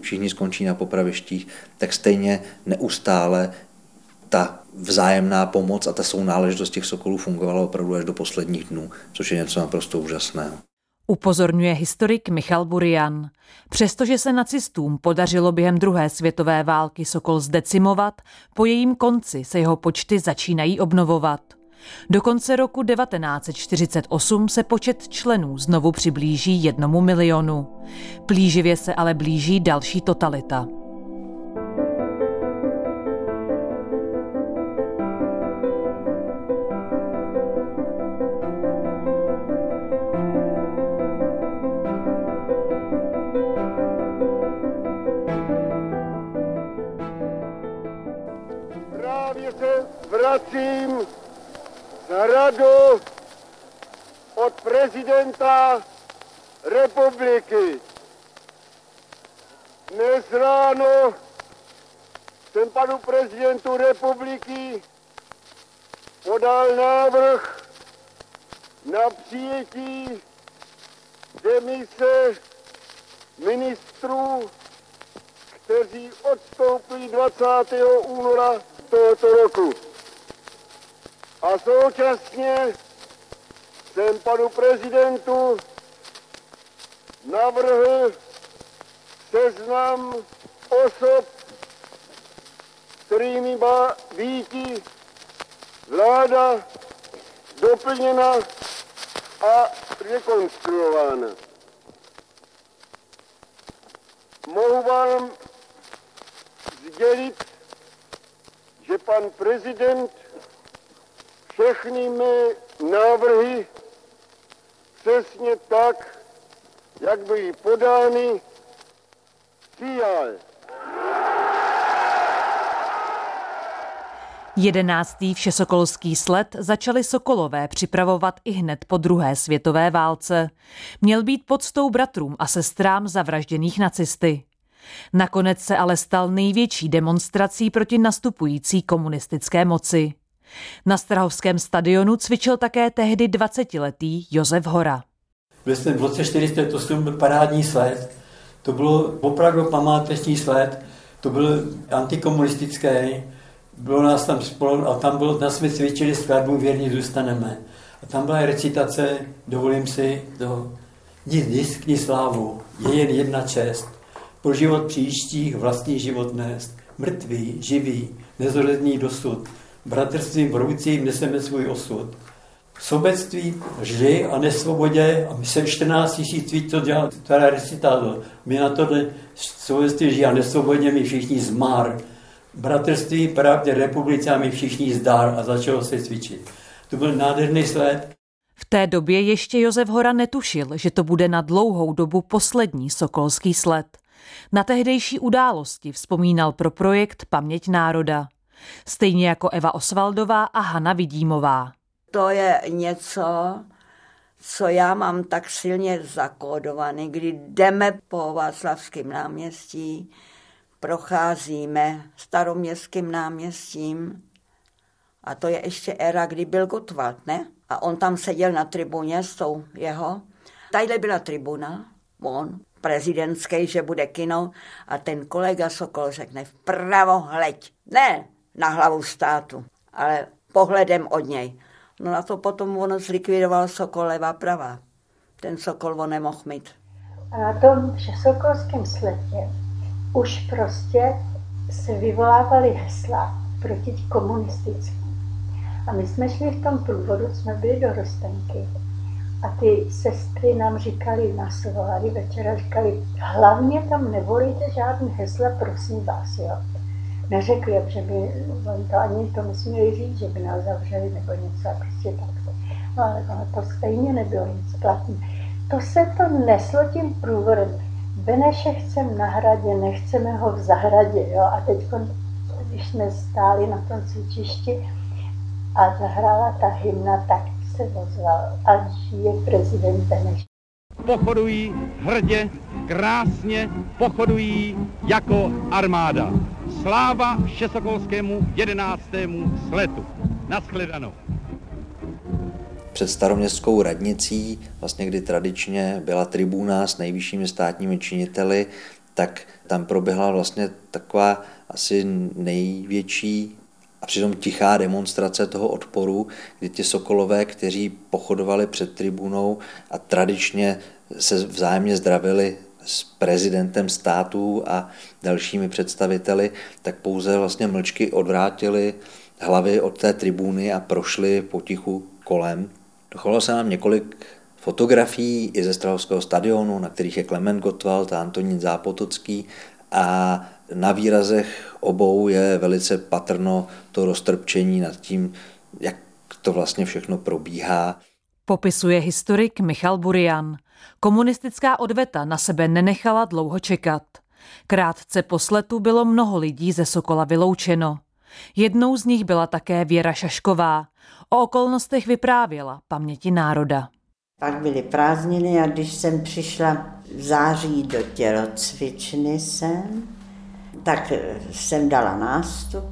S9: všichni skončí na popravištích, tak stejně neustále ta vzájemná pomoc a ta sounáležitost těch sokolů fungovala opravdu až do posledních dnů, což je něco naprosto úžasného.
S3: Upozorňuje historik Michal Burian. Přestože se nacistům podařilo během druhé světové války Sokol zdecimovat, po jejím konci se jeho počty začínají obnovovat. Do konce roku 1948 se počet členů znovu přiblíží jednomu milionu. Plíživě se ale blíží další totalita.
S14: Radu od prezidenta republiky. Dnes ráno jsem panu prezidentu republiky podal návrh na přijetí demise ministrů, kteří odstoupí 20. února tohoto roku. A současně jsem panu prezidentu navrhl seznam osob, kterými má být vláda doplněna a rekonstruována. Mohu vám sdělit, že pan prezident všechny mé návrhy přesně tak, jak byly podány, přijal.
S3: Jedenáctý všesokolský sled začali Sokolové připravovat i hned po druhé světové válce. Měl být podstou bratrům a sestrám zavražděných nacisty. Nakonec se ale stal největší demonstrací proti nastupující komunistické moci. Na Strahovském stadionu cvičil také tehdy 20-letý Josef Hora.
S15: Byl jsem v roce 48 parádní sled. To bylo opravdu památeční sled. To byl antikomunistický bylo nás tam spolu a tam bylo, nás jsme cvičili skladbu Věrní zůstaneme. A tam byla recitace, dovolím si to, nic disk, ni slávu, je jen jedna čest. Po život příštích vlastní život nést, mrtvý, živý, nezoredný dosud. Bratrstvím vroucím neseme svůj osud. V sobectví, lži a nesvobodě, a my se 14 tisíc tweet to dělal, teda recitátor. My na tohle sobectví, lži a nesvobodě my všichni zmár bratrství, pravdě, republice a my všichni zdár a začalo se cvičit. To byl nádherný sled.
S3: V té době ještě Josef Hora netušil, že to bude na dlouhou dobu poslední sokolský sled. Na tehdejší události vzpomínal pro projekt Paměť národa. Stejně jako Eva Osvaldová a Hana Vidímová.
S16: To je něco, co já mám tak silně zakódovaný, kdy jdeme po Václavském náměstí, procházíme staroměstským náměstím a to je ještě éra, kdy byl Gottwald, ne? A on tam seděl na tribuně s tou jeho. Tadyhle byla tribuna, on, prezidentský, že bude kino a ten kolega Sokol řekne vpravo hleď. Ne na hlavu státu, ale pohledem od něj. No na to potom on zlikvidoval Sokol levá prava. Ten Sokol on nemohl mít.
S17: A na tom všesokolském sletě už prostě se vyvolávaly hesla proti komunistickým. A my jsme šli v tom průvodu, jsme byli do Rostenky a ty sestry nám říkali, nás večera, říkali, hlavně tam nevolíte žádný hesla, prosím vás, jo. Neřekli, že by, to ani to musíme říct, že by nás zavřeli nebo něco a prostě tak. No ale to stejně nebylo nic platné. To se to neslo tím průvodem. Beneše chcem na hradě, nechceme ho v zahradě. Jo? A teď, když jsme stáli na tom cvičišti a zahrála ta hymna, tak se ozval, ať je prezident Beneš.
S18: Pochodují hrdě, krásně, pochodují jako armáda. Sláva Všesokolskému jedenáctému sletu. Naschledanou
S9: před staroměstskou radnicí, vlastně kdy tradičně byla tribuna s nejvyššími státními činiteli, tak tam proběhla vlastně taková asi největší a přitom tichá demonstrace toho odporu, kdy ti sokolové, kteří pochodovali před tribunou a tradičně se vzájemně zdravili s prezidentem státu a dalšími představiteli, tak pouze vlastně mlčky odvrátili hlavy od té tribuny a prošli potichu kolem Dochovalo se nám několik fotografií i ze Strahovského stadionu, na kterých je Klement Gottwald a Antonín Zápotocký a na výrazech obou je velice patrno to roztrpčení nad tím, jak to vlastně všechno probíhá.
S3: Popisuje historik Michal Burian. Komunistická odveta na sebe nenechala dlouho čekat. Krátce po sletu bylo mnoho lidí ze Sokola vyloučeno. Jednou z nich byla také Věra Šašková. O okolnostech vyprávěla paměti národa.
S16: Pak byly prázdniny a když jsem přišla v září do tělocvičny jsem, tak jsem dala nástup.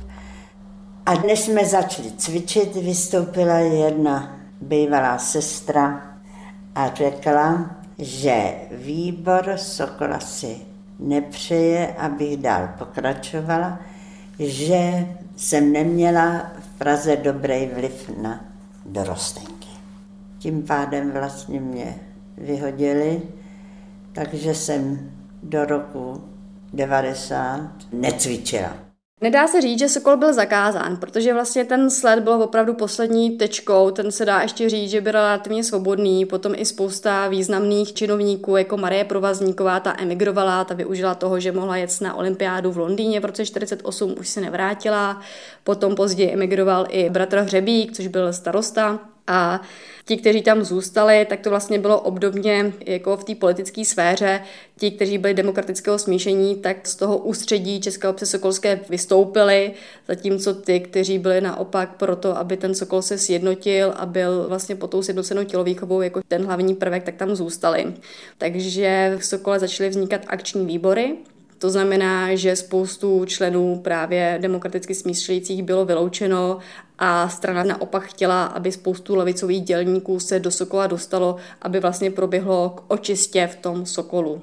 S16: A dnes jsme začali cvičit, vystoupila jedna bývalá sestra a řekla, že výbor Sokola si nepřeje, abych dál pokračovala, že jsem neměla v Praze dobrý vliv na dorostenky. Tím pádem vlastně mě vyhodili, takže jsem do roku 90 necvičila.
S4: Nedá se říct, že Sokol byl zakázán, protože vlastně ten sled byl opravdu poslední tečkou, ten se dá ještě říct, že byl relativně svobodný, potom i spousta významných činovníků, jako Marie Provazníková, ta emigrovala, ta využila toho, že mohla jet na olympiádu v Londýně v roce 48, už se nevrátila, potom později emigroval i bratr Hřebík, což byl starosta a ti, kteří tam zůstali, tak to vlastně bylo obdobně jako v té politické sféře. Ti, kteří byli demokratického smíšení, tak z toho ústředí České obce Sokolské vystoupili, zatímco ty, kteří byli naopak proto, aby ten Sokol se sjednotil a byl vlastně po tou sjednocenou tělovýchovou jako ten hlavní prvek, tak tam zůstali. Takže v Sokole začaly vznikat akční výbory, to znamená, že spoustu členů právě demokraticky smýšlejících bylo vyloučeno a strana naopak chtěla, aby spoustu levicových dělníků se do Sokola dostalo, aby vlastně proběhlo k očistě v tom Sokolu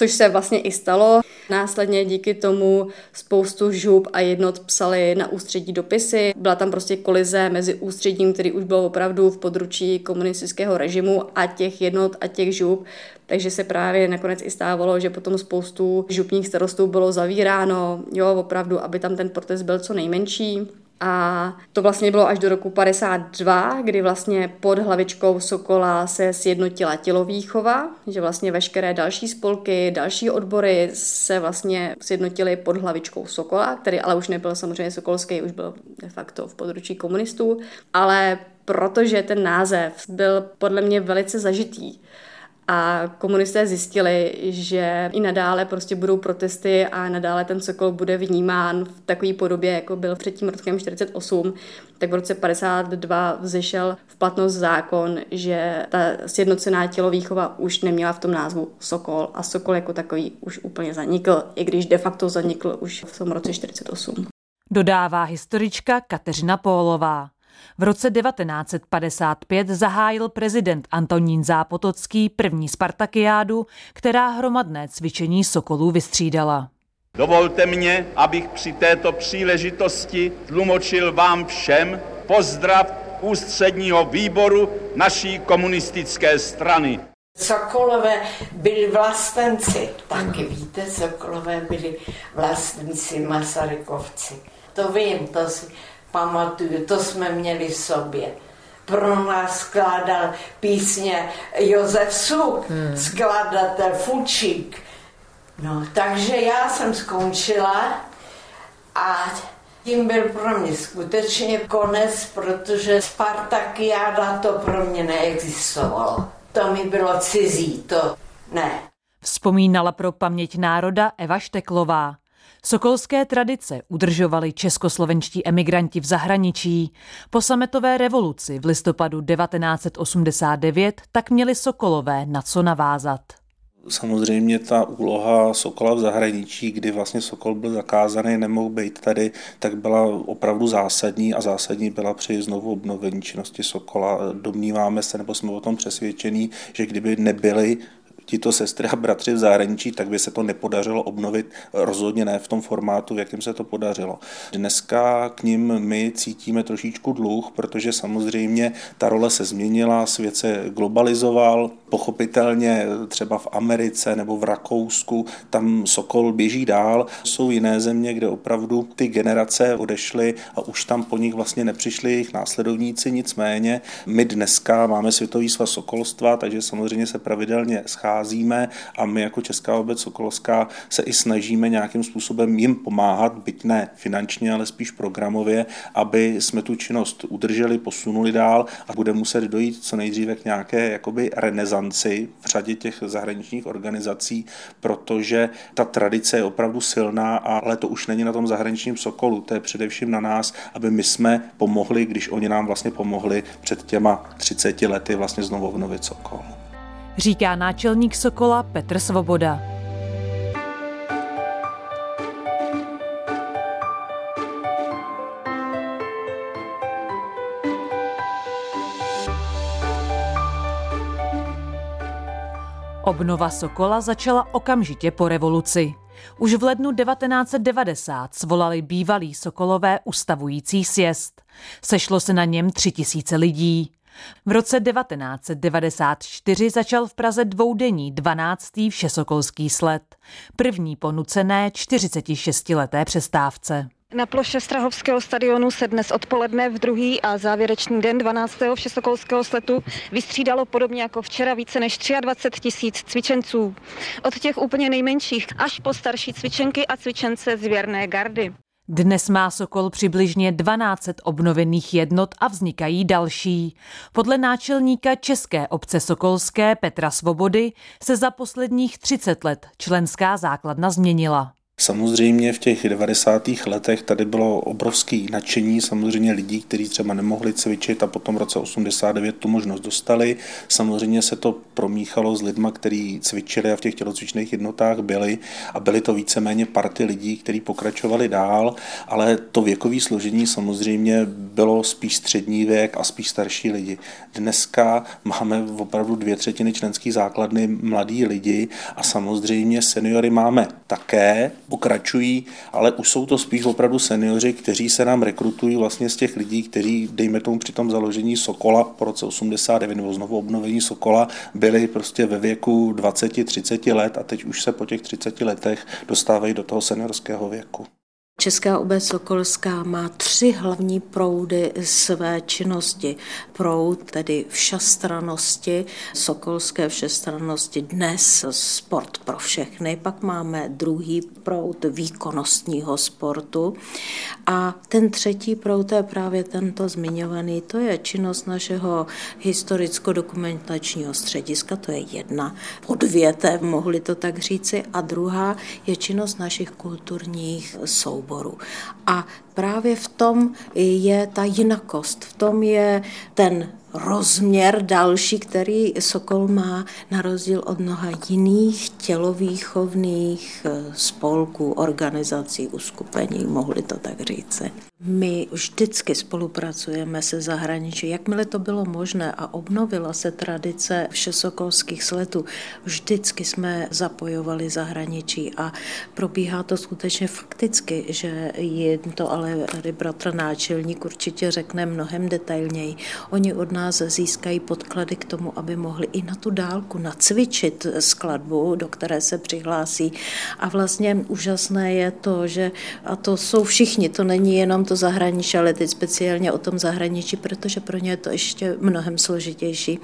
S4: což se vlastně i stalo. Následně díky tomu spoustu žub a jednot psali na ústředí dopisy. Byla tam prostě kolize mezi ústředím, který už byl opravdu v područí komunistického režimu a těch jednot a těch žub. Takže se právě nakonec i stávalo, že potom spoustu župních starostů bylo zavíráno, jo, opravdu, aby tam ten protest byl co nejmenší. A to vlastně bylo až do roku 52, kdy vlastně pod hlavičkou Sokola se sjednotila tělovýchova, že vlastně veškeré další spolky, další odbory se vlastně sjednotily pod hlavičkou Sokola, který ale už nebyl samozřejmě sokolský, už byl de facto v područí komunistů, ale protože ten název byl podle mě velice zažitý, a komunisté zjistili, že i nadále prostě budou protesty a nadále ten Sokol bude vnímán v takové podobě, jako byl před tím rokem 48, tak v roce 52 vzešel v platnost zákon, že ta sjednocená tělovýchova už neměla v tom názvu Sokol a Sokol jako takový už úplně zanikl, i když de facto zanikl už v tom roce 48.
S3: Dodává historička Kateřina Pólová. V roce 1955 zahájil prezident Antonín Zápotocký první Spartakiádu, která hromadné cvičení Sokolů vystřídala.
S19: Dovolte mě, abych při této příležitosti tlumočil vám všem pozdrav ústředního výboru naší komunistické strany.
S20: Sokolové byli vlastenci, taky víte, Sokolové byli vlastenci, Masarykovci. To vím, to si pamatuju, to jsme měli v sobě. Pro nás skládal písně Josef Suk, hmm. skladatel Fučík. No, takže já jsem skončila a tím byl pro mě skutečně konec, protože Spartakiáda to pro mě neexistovalo. To mi bylo cizí, to ne.
S3: Vzpomínala pro paměť národa Eva Šteklová. Sokolské tradice udržovali českoslovenští emigranti v zahraničí. Po sametové revoluci v listopadu 1989 tak měli Sokolové na co navázat.
S21: Samozřejmě ta úloha Sokola v zahraničí, kdy vlastně Sokol byl zakázaný, nemohl být tady, tak byla opravdu zásadní a zásadní byla při znovu obnovení činnosti Sokola. Domníváme se, nebo jsme o tom přesvědčení, že kdyby nebyly tito sestry a bratři v zahraničí, tak by se to nepodařilo obnovit, rozhodně ne v tom formátu, v jakém se to podařilo. Dneska k ním my cítíme trošičku dluh, protože samozřejmě ta role se změnila, svět se globalizoval, pochopitelně třeba v Americe nebo v Rakousku, tam Sokol běží dál. Jsou jiné země, kde opravdu ty generace odešly a už tam po nich vlastně nepřišli jejich následovníci, nicméně my dneska máme Světový svaz Sokolstva, takže samozřejmě se pravidelně schází nacházíme a my jako Česká obec Sokolovská se i snažíme nějakým způsobem jim pomáhat, byť ne finančně, ale spíš programově, aby jsme tu činnost udrželi, posunuli dál a bude muset dojít co nejdříve k nějaké jakoby renesanci v řadě těch zahraničních organizací, protože ta tradice je opravdu silná, ale to už není na tom zahraničním Sokolu, to je především na nás, aby my jsme pomohli, když oni nám vlastně pomohli před těma 30 lety vlastně znovu obnovit Sokol.
S3: Říká náčelník Sokola Petr Svoboda. Obnova Sokola začala okamžitě po revoluci. Už v lednu 1990 svolali bývalý Sokolové ustavující sjezd. Sešlo se na něm tři tisíce lidí. V roce 1994 začal v Praze dvoudenní 12. všesokolský sled. První po nucené 46-leté přestávce.
S22: Na ploše Strahovského stadionu se dnes odpoledne v druhý a závěrečný den 12. všesokolského sletu vystřídalo podobně jako včera více než 23 tisíc cvičenců. Od těch úplně nejmenších až po starší cvičenky a cvičence z věrné gardy.
S3: Dnes má Sokol přibližně 12 obnovených jednot a vznikají další. Podle náčelníka České obce Sokolské Petra Svobody se za posledních 30 let členská základna změnila.
S21: Samozřejmě v těch 90. letech tady bylo obrovský nadšení samozřejmě lidí, kteří třeba nemohli cvičit a potom v roce 89 tu možnost dostali. Samozřejmě se to promíchalo s lidma, kteří cvičili a v těch tělocvičných jednotách byli a byly to víceméně party lidí, kteří pokračovali dál, ale to věkové složení samozřejmě bylo spíš střední věk a spíš starší lidi. Dneska máme opravdu dvě třetiny členských základny mladí lidi a samozřejmě seniory máme také, pokračují, ale už jsou to spíš opravdu seniori, kteří se nám rekrutují vlastně z těch lidí, kteří, dejme tomu při tom založení Sokola po roce 89 nebo znovu obnovení Sokola, byli prostě ve věku 20-30 let a teď už se po těch 30 letech dostávají do toho seniorského věku.
S20: Česká obec Sokolská má tři hlavní proudy své činnosti. Proud tedy všestranosti, sokolské všestranosti dnes sport pro všechny, pak máme druhý proud výkonnostního sportu. A ten třetí proud je právě tento zmiňovaný, to je činnost našeho historicko-dokumentačního střediska, to je jedna podvětev, mohli to tak říci, a druhá je činnost našich kulturních souborů souboru. A právě v tom je ta jinakost, v tom je ten rozměr další, který Sokol má na rozdíl od mnoha jiných tělovýchovných eh, spolků, organizací, uskupení, mohli to tak říct. My vždycky spolupracujeme se zahraničí. Jakmile to bylo možné a obnovila se tradice všesokolských sletů, vždycky jsme zapojovali zahraničí a probíhá to skutečně fakticky, že je to ale tady bratr náčelník určitě řekne mnohem detailněji. Oni od nás získají podklady k tomu, aby mohli i na tu dálku nacvičit skladbu, do které se přihlásí. A vlastně úžasné je to, že, a to jsou všichni, to není jenom to zahraničí, ale teď speciálně o tom zahraničí, protože pro ně je to ještě mnohem složitější,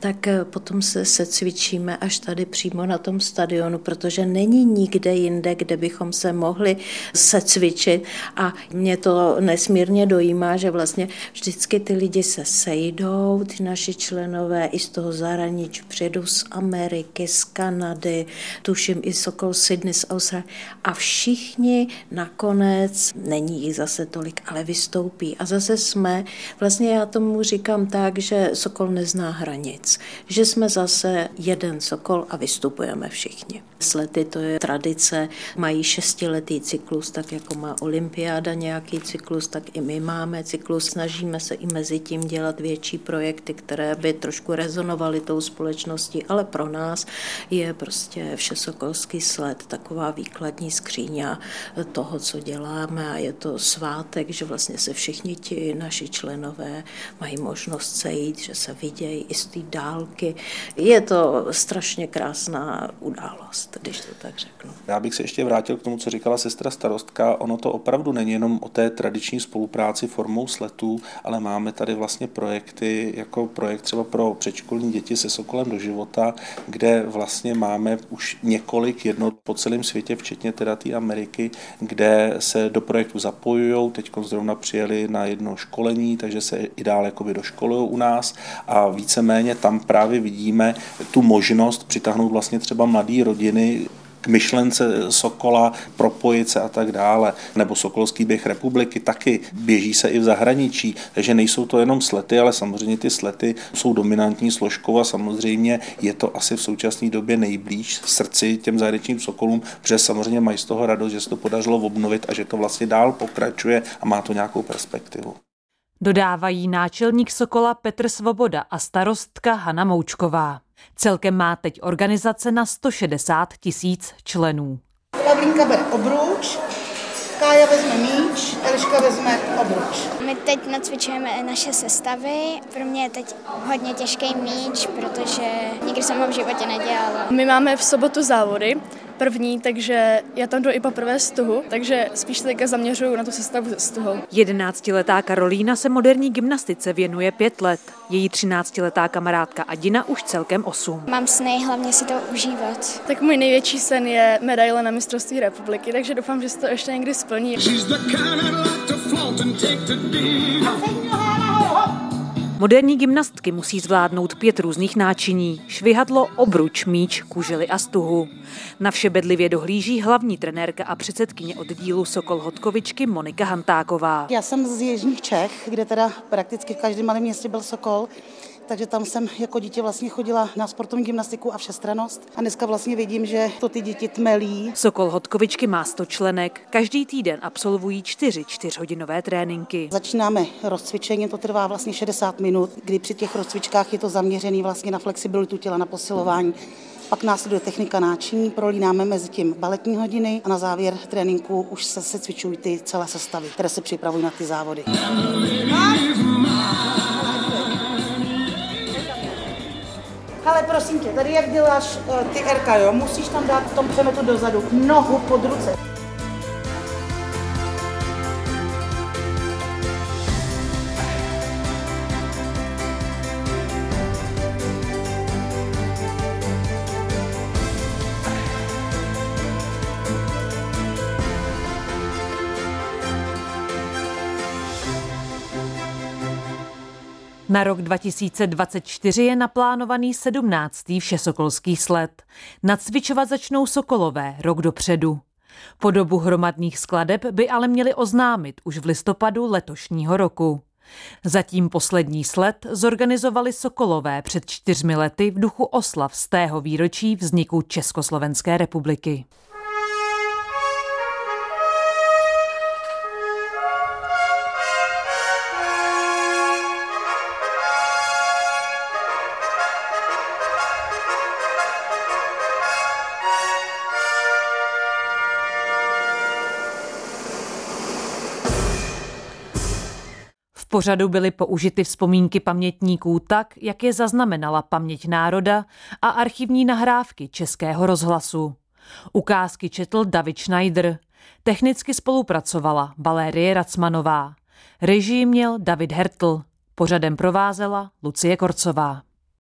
S20: tak eh, potom se, se cvičíme až tady přímo na tom stadionu, protože není nikde jinde, kde bychom se mohli se cvičit a mě to nesmírně dojímá, že vlastně vždycky ty lidi se sejdou, ty naši členové i z toho zahraničí, přijedou z Ameriky, z Kanady, tuším i Sokol Sydney z Austrálie a všichni nakonec, není jich zase to tolik, ale vystoupí. A zase jsme, vlastně já tomu říkám tak, že Sokol nezná hranic, že jsme zase jeden Sokol a vystupujeme všichni. Slety to je tradice, mají šestiletý cyklus, tak jako má olympiáda nějaký cyklus, tak i my máme cyklus. Snažíme se i mezi tím dělat větší projekty, které by trošku rezonovaly tou společností, ale pro nás je prostě všesokolský sled taková výkladní skříňa toho, co děláme a je to svátek, že vlastně se všichni ti naši členové mají možnost sejít, že se vidějí i z té dálky. Je to strašně krásná událost když to tak řeknu.
S21: Já bych se ještě vrátil k tomu, co říkala sestra starostka. Ono to opravdu není jenom o té tradiční spolupráci formou sletů, ale máme tady vlastně projekty jako projekt třeba pro předškolní děti se Sokolem do života, kde vlastně máme už několik jednot po celém světě, včetně teda té Ameriky, kde se do projektu zapojují. Teď zrovna přijeli na jedno školení, takže se i dál jakoby doškolují u nás a víceméně tam právě vidíme tu možnost přitáhnout vlastně třeba mladé rodiny k myšlence Sokola, propojit se a tak dále. Nebo Sokolský běh republiky taky běží se i v zahraničí, takže nejsou to jenom slety, ale samozřejmě ty slety jsou dominantní složkou a samozřejmě je to asi v současné době nejblíž srdci těm zahraničním Sokolům, protože samozřejmě mají z toho radost, že se to podařilo obnovit a že to vlastně dál pokračuje a má to nějakou perspektivu.
S3: Dodávají náčelník Sokola Petr Svoboda a starostka Hana Moučková. Celkem má teď organizace na 160 tisíc členů.
S23: Pavlínka bere obruč, Kája vezme míč, Eliška vezme obruč.
S24: My teď nacvičujeme naše sestavy. Pro mě je teď hodně těžký míč, protože nikdy jsem ho v životě nedělala.
S25: My máme v sobotu závody, první, takže já tam jdu i poprvé z tuhu, takže spíš se teďka zaměřuju na tu sestavu z tuhu.
S3: Jedenáctiletá Karolína se moderní gymnastice věnuje pět let. Její třináctiletá kamarádka Adina už celkem osm.
S24: Mám sny, hlavně si to užívat.
S25: Tak můj největší sen je medaile na mistrovství republiky, takže doufám, že se to ještě někdy splní.
S3: Moderní gymnastky musí zvládnout pět různých náčiní. Švihadlo, obruč, míč, kužely a stuhu. Na vše bedlivě dohlíží hlavní trenérka a předsedkyně oddílu Sokol Hodkovičky Monika Hantáková.
S23: Já jsem z Jižních Čech, kde teda prakticky v každém malém městě byl Sokol takže tam jsem jako dítě vlastně chodila na sportovní gymnastiku a všestranost. A dneska vlastně vidím, že to ty děti tmelí.
S3: Sokol Hodkovičky má 100 členek. Každý týden absolvují čtyři čtyřhodinové tréninky.
S23: Začínáme rozcvičením, to trvá vlastně 60 minut, kdy při těch rozcvičkách je to zaměřený vlastně na flexibilitu těla, na posilování. Pak následuje technika náčiní, prolínáme mezi tím baletní hodiny a na závěr tréninku už se, se cvičují ty celé sestavy, které se připravují na ty závody. Ale prosím tě, tady jak děláš uh, ty RK, jo, musíš tam dát v tom přemetu dozadu nohu pod ruce.
S3: Na rok 2024 je naplánovaný 17. všesokolský sled. Nacvičovat začnou Sokolové rok dopředu. Po dobu hromadných skladeb by ale měli oznámit už v listopadu letošního roku. Zatím poslední sled zorganizovali Sokolové před čtyřmi lety v duchu oslav z tého výročí vzniku Československé republiky. Pořadu byly použity vzpomínky pamětníků tak, jak je zaznamenala paměť národa a archivní nahrávky Českého rozhlasu. Ukázky četl David Schneider. Technicky spolupracovala Valérie Racmanová. Režii měl David Hertl. Pořadem provázela Lucie Korcová.